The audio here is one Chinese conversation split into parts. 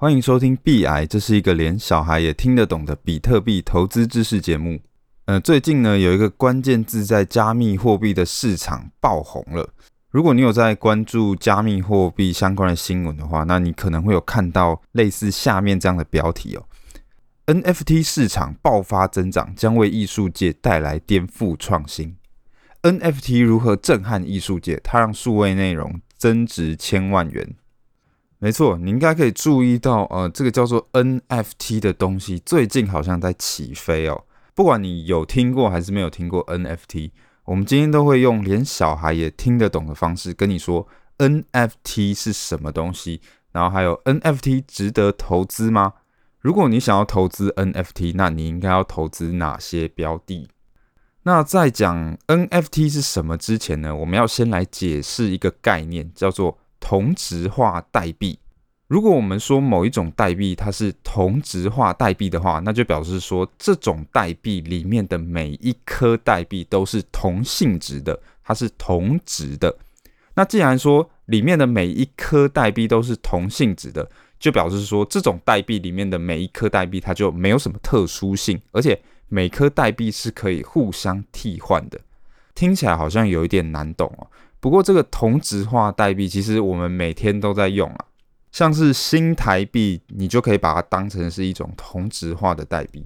欢迎收听币癌，这是一个连小孩也听得懂的比特币投资知识节目。呃，最近呢，有一个关键字在加密货币的市场爆红了。如果你有在关注加密货币相关的新闻的话，那你可能会有看到类似下面这样的标题哦：NFT 市场爆发增长，将为艺术界带来颠覆创新。NFT 如何震撼艺术界？它让数位内容增值千万元。没错，你应该可以注意到，呃，这个叫做 NFT 的东西最近好像在起飞哦。不管你有听过还是没有听过 NFT，我们今天都会用连小孩也听得懂的方式跟你说 NFT 是什么东西，然后还有 NFT 值得投资吗？如果你想要投资 NFT，那你应该要投资哪些标的？那在讲 NFT 是什么之前呢，我们要先来解释一个概念，叫做同质化代币。如果我们说某一种代币它是同质化代币的话，那就表示说这种代币里面的每一颗代币都是同性质的，它是同质的。那既然说里面的每一颗代币都是同性质的，就表示说这种代币里面的每一颗代币它就没有什么特殊性，而且每颗代币是可以互相替换的。听起来好像有一点难懂哦。不过，这个同质化代币其实我们每天都在用啊，像是新台币，你就可以把它当成是一种同质化的代币。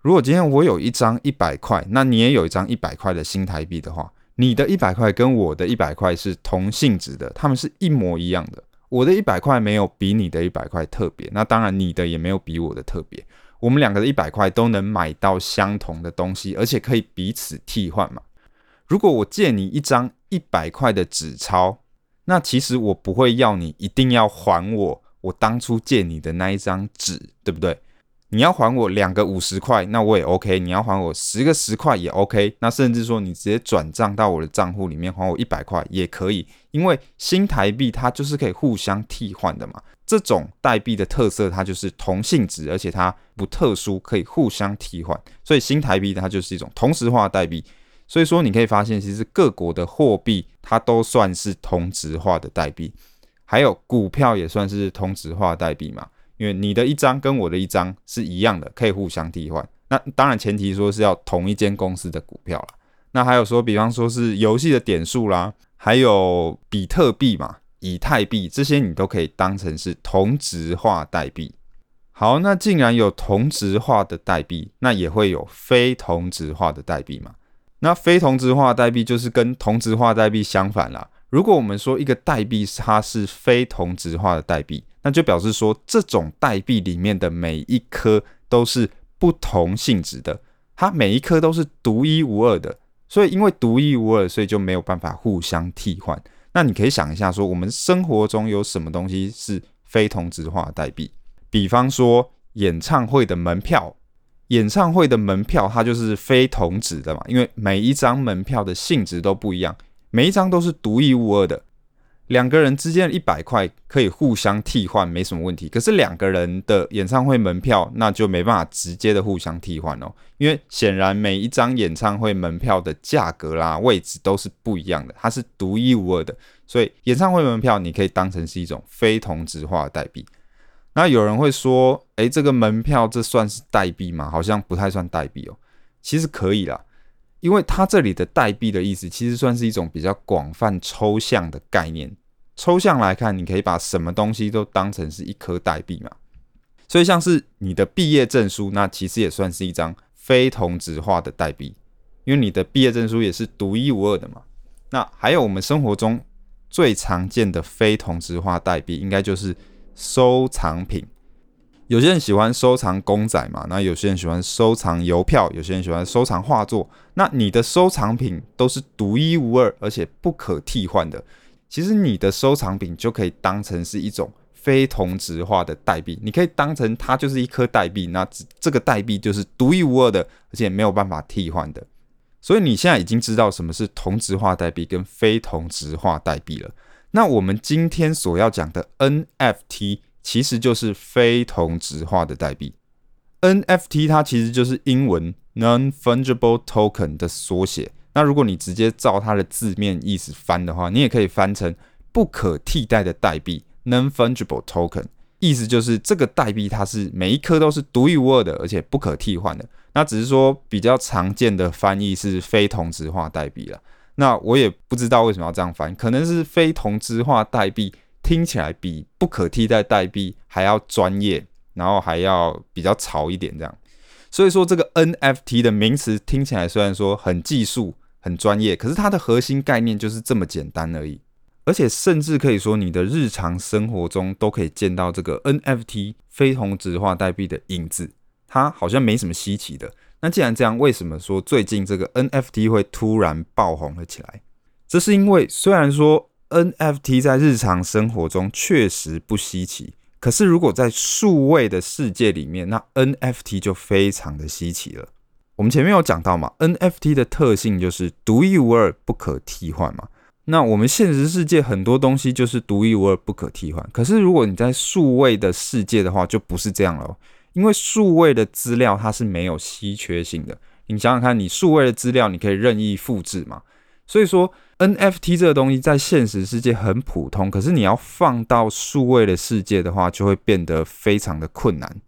如果今天我有一张一百块，那你也有一张一百块的新台币的话，你的一百块跟我的一百块是同性质的，它们是一模一样的。我的一百块没有比你的一百块特别，那当然你的也没有比我的特别。我们两个的一百块都能买到相同的东西，而且可以彼此替换嘛。如果我借你一张一百块的纸钞，那其实我不会要你一定要还我我当初借你的那一张纸，对不对？你要还我两个五十块，那我也 OK；你要还我十个十块也 OK。那甚至说你直接转账到我的账户里面还我一百块也可以，因为新台币它就是可以互相替换的嘛。这种代币的特色，它就是同性质，而且它不特殊，可以互相替换。所以新台币它就是一种同时化代币。所以说，你可以发现，其实各国的货币它都算是同质化的代币，还有股票也算是同质化代币嘛。因为你的一张跟我的一张是一样的，可以互相替换。那当然前提说是要同一间公司的股票啦。那还有说，比方说是游戏的点数啦，还有比特币嘛、以太币这些，你都可以当成是同质化代币。好，那既然有同质化的代币，那也会有非同质化的代币嘛。那非同质化代币就是跟同质化代币相反啦。如果我们说一个代币它是非同质化的代币，那就表示说这种代币里面的每一颗都是不同性质的，它每一颗都是独一无二的。所以因为独一无二，所以就没有办法互相替换。那你可以想一下，说我们生活中有什么东西是非同质化代币？比方说演唱会的门票。演唱会的门票，它就是非同质的嘛，因为每一张门票的性质都不一样，每一张都是独一无二的。两个人之间的一百块可以互相替换，没什么问题。可是两个人的演唱会门票，那就没办法直接的互相替换哦，因为显然每一张演唱会门票的价格啦、位置都是不一样的，它是独一无二的。所以演唱会门票你可以当成是一种非同质化的代币。那有人会说，诶，这个门票这算是代币吗？好像不太算代币哦。其实可以啦，因为它这里的代币的意思，其实算是一种比较广泛抽象的概念。抽象来看，你可以把什么东西都当成是一颗代币嘛。所以像是你的毕业证书，那其实也算是一张非同质化的代币，因为你的毕业证书也是独一无二的嘛。那还有我们生活中最常见的非同质化代币，应该就是。收藏品，有些人喜欢收藏公仔嘛，那有些人喜欢收藏邮票，有些人喜欢收藏画作。那你的收藏品都是独一无二，而且不可替换的。其实你的收藏品就可以当成是一种非同质化的代币，你可以当成它就是一颗代币，那这个代币就是独一无二的，而且没有办法替换的。所以你现在已经知道什么是同质化代币跟非同质化代币了。那我们今天所要讲的 NFT 其实就是非同质化的代币。NFT 它其实就是英文 Non-Fungible Token 的缩写。那如果你直接照它的字面意思翻的话，你也可以翻成不可替代的代币 Non-Fungible Token。意思就是这个代币它是每一颗都是独一无二的，而且不可替换的。那只是说比较常见的翻译是非同质化代币了。那我也不知道为什么要这样翻，可能是非同质化代币听起来比不可替代代币还要专业，然后还要比较潮一点这样。所以说这个 NFT 的名词听起来虽然说很技术、很专业，可是它的核心概念就是这么简单而已。而且甚至可以说，你的日常生活中都可以见到这个 NFT 非同质化代币的影子，它好像没什么稀奇的。那既然这样，为什么说最近这个 NFT 会突然爆红了起来？这是因为虽然说 NFT 在日常生活中确实不稀奇，可是如果在数位的世界里面，那 NFT 就非常的稀奇了。我们前面有讲到嘛，NFT 的特性就是独一无二、不可替换嘛。那我们现实世界很多东西就是独一无二、不可替换。可是如果你在数位的世界的话，就不是这样了。因为数位的资料它是没有稀缺性的。你想想看，你数位的资料你可以任意复制嘛？所以说 NFT 这个东西在现实世界很普通，可是你要放到数位的世界的话，就会变得非常的困难。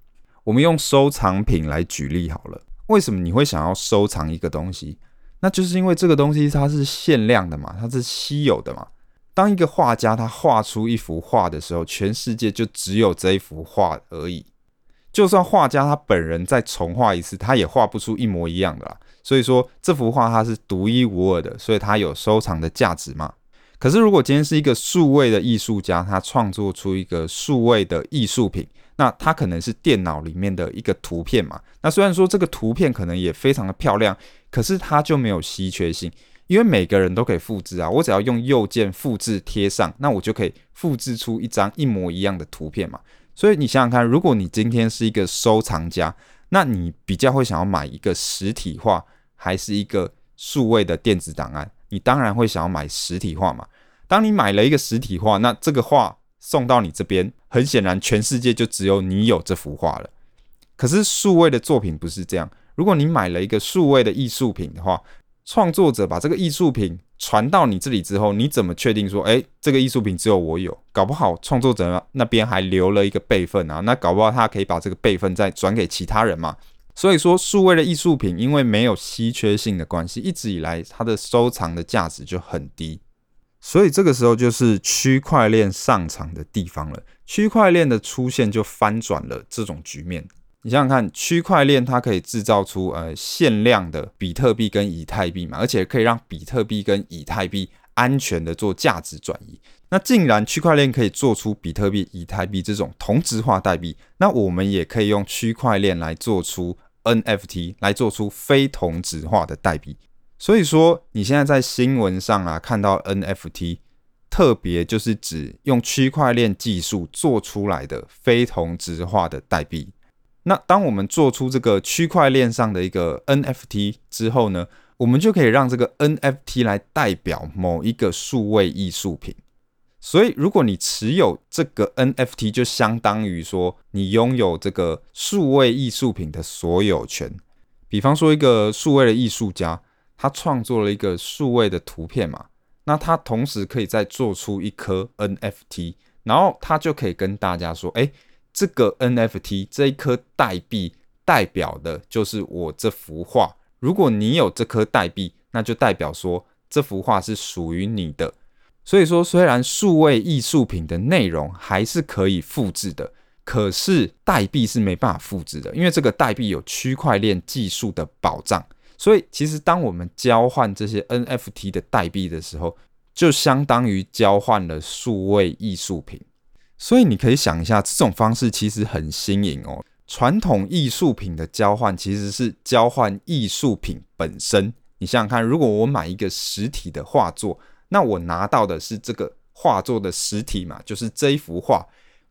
我们用收藏品来举例好了。为什么你会想要收藏一个东西？那就是因为这个东西它是限量的嘛，它是稀有的嘛。当一个画家他画出一幅画的时候，全世界就只有这一幅画而已。就算画家他本人再重画一次，他也画不出一模一样的啦。所以说这幅画它是独一无二的，所以它有收藏的价值嘛。可是如果今天是一个数位的艺术家，他创作出一个数位的艺术品。那它可能是电脑里面的一个图片嘛？那虽然说这个图片可能也非常的漂亮，可是它就没有稀缺性，因为每个人都可以复制啊。我只要用右键复制贴上，那我就可以复制出一张一模一样的图片嘛。所以你想想看，如果你今天是一个收藏家，那你比较会想要买一个实体画，还是一个数位的电子档案？你当然会想要买实体画嘛。当你买了一个实体画，那这个画。送到你这边，很显然，全世界就只有你有这幅画了。可是数位的作品不是这样。如果你买了一个数位的艺术品的话，创作者把这个艺术品传到你这里之后，你怎么确定说，诶，这个艺术品只有我有？搞不好创作者那边还留了一个备份啊，那搞不好他可以把这个备份再转给其他人嘛。所以说，数位的艺术品因为没有稀缺性的关系，一直以来它的收藏的价值就很低。所以这个时候就是区块链上场的地方了。区块链的出现就翻转了这种局面。你想想看，区块链它可以制造出呃限量的比特币跟以太币嘛，而且可以让比特币跟以太币安全的做价值转移。那既然区块链可以做出比特币、以太币这种同质化代币，那我们也可以用区块链来做出 NFT，来做出非同质化的代币。所以说，你现在在新闻上啊看到 NFT，特别就是指用区块链技术做出来的非同质化的代币。那当我们做出这个区块链上的一个 NFT 之后呢，我们就可以让这个 NFT 来代表某一个数位艺术品。所以，如果你持有这个 NFT，就相当于说你拥有这个数位艺术品的所有权。比方说，一个数位的艺术家。他创作了一个数位的图片嘛，那他同时可以再做出一颗 NFT，然后他就可以跟大家说，哎，这个 NFT 这一颗代币代表的就是我这幅画。如果你有这颗代币，那就代表说这幅画是属于你的。所以说，虽然数位艺术品的内容还是可以复制的，可是代币是没办法复制的，因为这个代币有区块链技术的保障。所以，其实当我们交换这些 NFT 的代币的时候，就相当于交换了数位艺术品。所以你可以想一下，这种方式其实很新颖哦。传统艺术品的交换其实是交换艺术品本身。你想想看，如果我买一个实体的画作，那我拿到的是这个画作的实体嘛，就是这一幅画。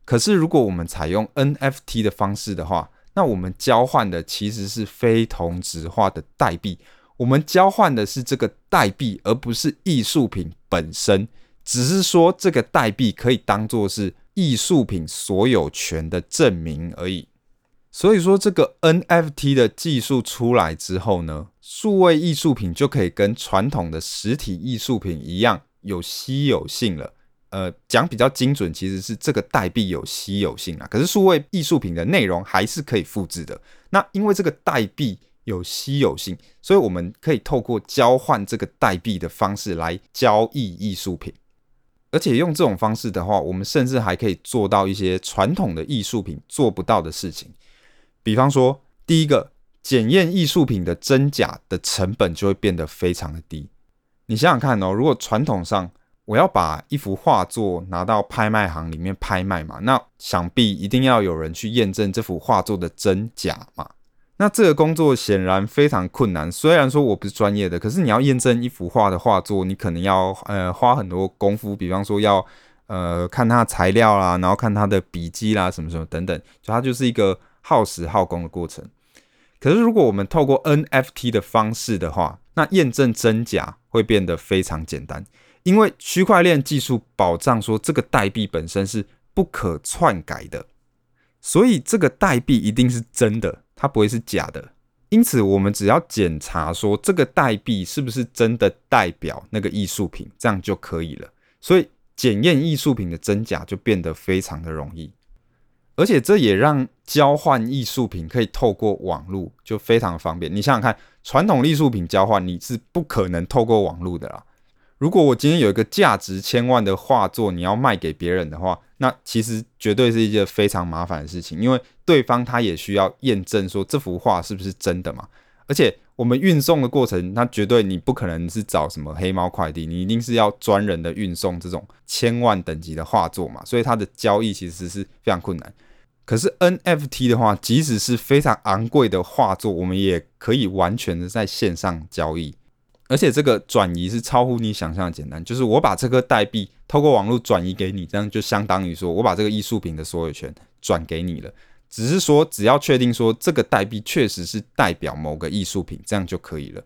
可是如果我们采用 NFT 的方式的话，那我们交换的其实是非同质化的代币，我们交换的是这个代币，而不是艺术品本身。只是说这个代币可以当做是艺术品所有权的证明而已。所以说，这个 NFT 的技术出来之后呢，数位艺术品就可以跟传统的实体艺术品一样有稀有性了。呃，讲比较精准，其实是这个代币有稀有性啊。可是数位艺术品的内容还是可以复制的。那因为这个代币有稀有性，所以我们可以透过交换这个代币的方式来交易艺术品。而且用这种方式的话，我们甚至还可以做到一些传统的艺术品做不到的事情。比方说，第一个，检验艺术品的真假的成本就会变得非常的低。你想想看哦，如果传统上我要把一幅画作拿到拍卖行里面拍卖嘛，那想必一定要有人去验证这幅画作的真假嘛。那这个工作显然非常困难。虽然说我不是专业的，可是你要验证一幅画的画作，你可能要呃花很多功夫。比方说要呃看它材料啦，然后看它的笔迹啦，什么什么等等，就它就是一个耗时耗工的过程。可是如果我们透过 NFT 的方式的话，那验证真假会变得非常简单，因为区块链技术保障说这个代币本身是不可篡改的，所以这个代币一定是真的，它不会是假的。因此，我们只要检查说这个代币是不是真的代表那个艺术品，这样就可以了。所以，检验艺术品的真假就变得非常的容易。而且这也让交换艺术品可以透过网络，就非常方便。你想想看，传统艺术品交换你是不可能透过网络的啦。如果我今天有一个价值千万的画作，你要卖给别人的话，那其实绝对是一件非常麻烦的事情，因为对方他也需要验证说这幅画是不是真的嘛。而且我们运送的过程，那绝对你不可能是找什么黑猫快递，你一定是要专人的运送这种千万等级的画作嘛，所以它的交易其实是非常困难。可是 NFT 的话，即使是非常昂贵的画作，我们也可以完全的在线上交易，而且这个转移是超乎你想象的简单。就是我把这个代币透过网络转移给你，这样就相当于说我把这个艺术品的所有权转给你了。只是说，只要确定说这个代币确实是代表某个艺术品，这样就可以了。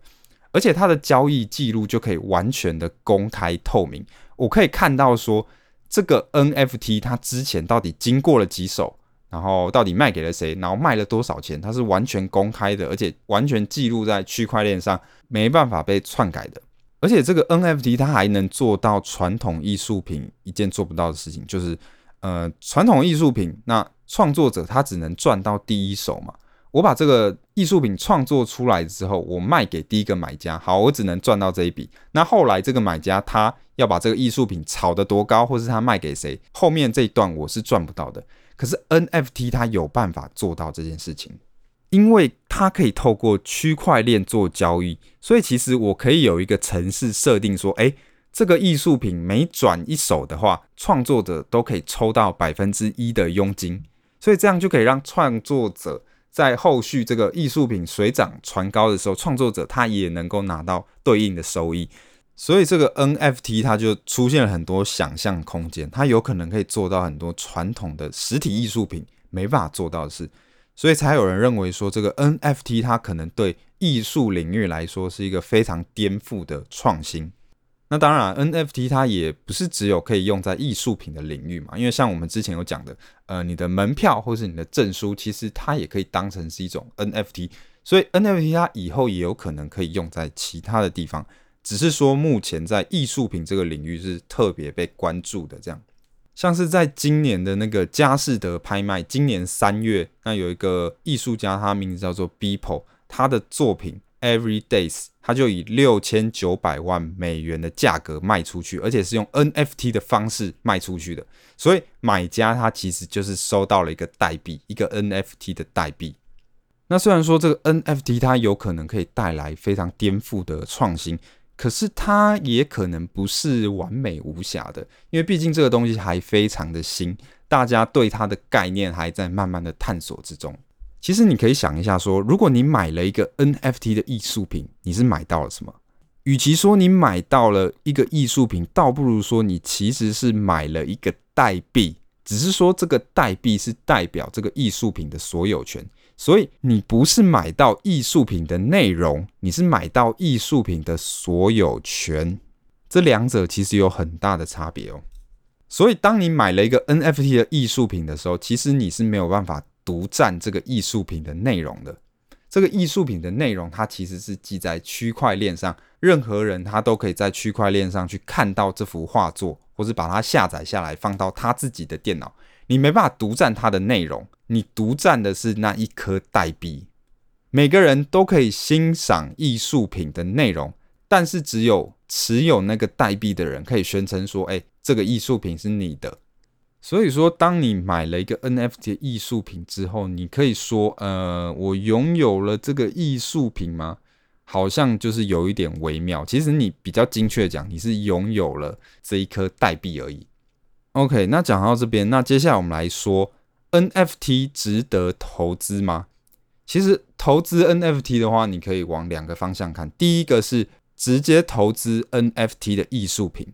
而且它的交易记录就可以完全的公开透明，我可以看到说这个 NFT 它之前到底经过了几手。然后到底卖给了谁？然后卖了多少钱？它是完全公开的，而且完全记录在区块链上，没办法被篡改的。而且这个 NFT 它还能做到传统艺术品一件做不到的事情，就是呃，传统艺术品那创作者他只能赚到第一手嘛。我把这个艺术品创作出来之后，我卖给第一个买家，好，我只能赚到这一笔。那后来这个买家他要把这个艺术品炒得多高，或是他卖给谁，后面这一段我是赚不到的。可是 NFT 它有办法做到这件事情，因为它可以透过区块链做交易，所以其实我可以有一个程式设定说，诶，这个艺术品每转一手的话，创作者都可以抽到百分之一的佣金，所以这样就可以让创作者在后续这个艺术品水涨船高的时候，创作者他也能够拿到对应的收益。所以这个 NFT 它就出现了很多想象空间，它有可能可以做到很多传统的实体艺术品没办法做到的事，所以才有人认为说这个 NFT 它可能对艺术领域来说是一个非常颠覆的创新。那当然，NFT 它也不是只有可以用在艺术品的领域嘛，因为像我们之前有讲的，呃，你的门票或是你的证书，其实它也可以当成是一种 NFT，所以 NFT 它以后也有可能可以用在其他的地方。只是说，目前在艺术品这个领域是特别被关注的。这样，像是在今年的那个佳士得拍卖，今年三月，那有一个艺术家，他名字叫做 Beeple，他的作品 Every Days，它就以六千九百万美元的价格卖出去，而且是用 NFT 的方式卖出去的。所以买家他其实就是收到了一个代币，一个 NFT 的代币。那虽然说这个 NFT 它有可能可以带来非常颠覆的创新。可是它也可能不是完美无瑕的，因为毕竟这个东西还非常的新，大家对它的概念还在慢慢的探索之中。其实你可以想一下说，如果你买了一个 NFT 的艺术品，你是买到了什么？与其说你买到了一个艺术品，倒不如说你其实是买了一个代币，只是说这个代币是代表这个艺术品的所有权。所以你不是买到艺术品的内容，你是买到艺术品的所有权，这两者其实有很大的差别哦。所以当你买了一个 NFT 的艺术品的时候，其实你是没有办法独占这个艺术品的内容的。这个艺术品的内容它其实是记在区块链上，任何人他都可以在区块链上去看到这幅画作。或是把它下载下来放到他自己的电脑，你没办法独占它的内容，你独占的是那一颗代币。每个人都可以欣赏艺术品的内容，但是只有持有那个代币的人可以宣称说：“哎，这个艺术品是你的。”所以说，当你买了一个 NFT 艺术品之后，你可以说：“呃，我拥有了这个艺术品吗？”好像就是有一点微妙。其实你比较精确讲，你是拥有了这一颗代币而已。OK，那讲到这边，那接下来我们来说 NFT 值得投资吗？其实投资 NFT 的话，你可以往两个方向看。第一个是直接投资 NFT 的艺术品。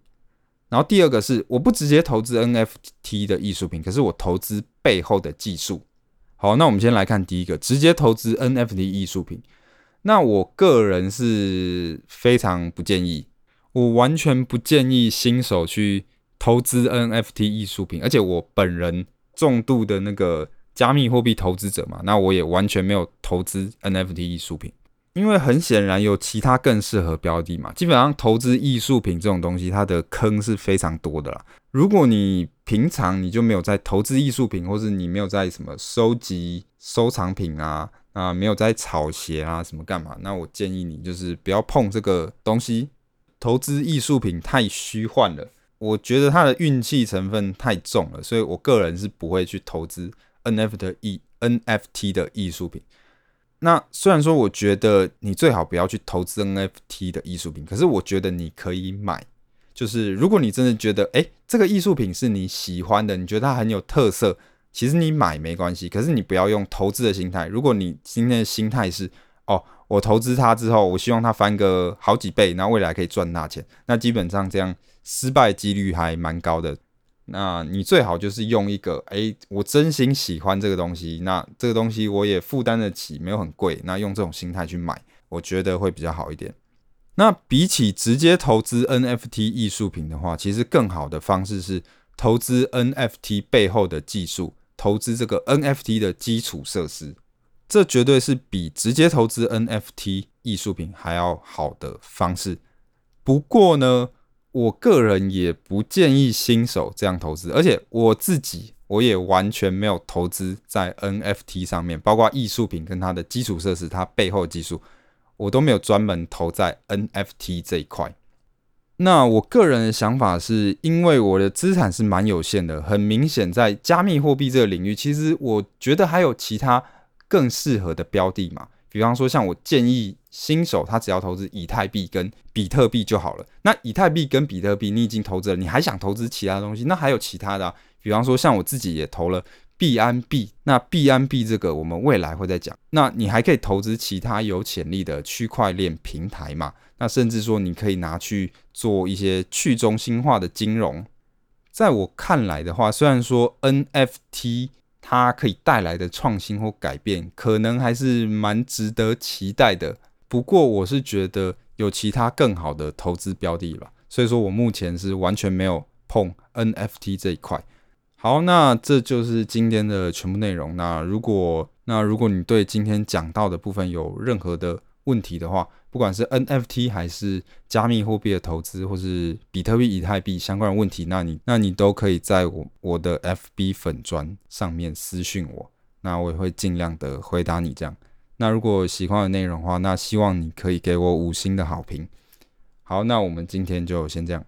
然后第二个是，我不直接投资 NFT 的艺术品，可是我投资背后的技术。好，那我们先来看第一个，直接投资 NFT 艺术品。那我个人是非常不建议，我完全不建议新手去投资 NFT 艺术品，而且我本人重度的那个加密货币投资者嘛，那我也完全没有投资 NFT 艺术品。因为很显然有其他更适合标的嘛，基本上投资艺术品这种东西，它的坑是非常多的啦。如果你平常你就没有在投资艺术品，或是你没有在什么收集收藏品啊，啊没有在炒鞋啊什么干嘛，那我建议你就是不要碰这个东西。投资艺术品太虚幻了，我觉得它的运气成分太重了，所以我个人是不会去投资 NFT 的艺 NFT 的艺术品。那虽然说，我觉得你最好不要去投资 NFT 的艺术品，可是我觉得你可以买。就是如果你真的觉得，诶，这个艺术品是你喜欢的，你觉得它很有特色，其实你买没关系。可是你不要用投资的心态。如果你今天的心态是，哦，我投资它之后，我希望它翻个好几倍，然后未来可以赚大钱，那基本上这样失败几率还蛮高的。那你最好就是用一个，哎、我真心喜欢这个东西，那这个东西我也负担得起，没有很贵，那用这种心态去买，我觉得会比较好一点。那比起直接投资 NFT 艺术品的话，其实更好的方式是投资 NFT 背后的技术，投资这个 NFT 的基础设施，这绝对是比直接投资 NFT 艺术品还要好的方式。不过呢，我个人也不建议新手这样投资，而且我自己我也完全没有投资在 NFT 上面，包括艺术品跟它的基础设施，它背后技术，我都没有专门投在 NFT 这一块。那我个人的想法是，因为我的资产是蛮有限的，很明显在加密货币这个领域，其实我觉得还有其他更适合的标的嘛。比方说，像我建议新手，他只要投资以太币跟比特币就好了。那以太币跟比特币你已经投资了，你还想投资其他东西？那还有其他的啊，比方说像我自己也投了币安币。那币安币这个我们未来会再讲。那你还可以投资其他有潜力的区块链平台嘛？那甚至说你可以拿去做一些去中心化的金融。在我看来的话，虽然说 NFT。它可以带来的创新或改变，可能还是蛮值得期待的。不过，我是觉得有其他更好的投资标的吧，所以说我目前是完全没有碰 NFT 这一块。好，那这就是今天的全部内容。那如果那如果你对今天讲到的部分有任何的问题的话，不管是 NFT 还是加密货币的投资，或是比特币、以太币相关的问题，那你那你都可以在我我的 FB 粉砖上面私讯我，那我也会尽量的回答你这样。那如果喜欢的内容的话，那希望你可以给我五星的好评。好，那我们今天就先这样。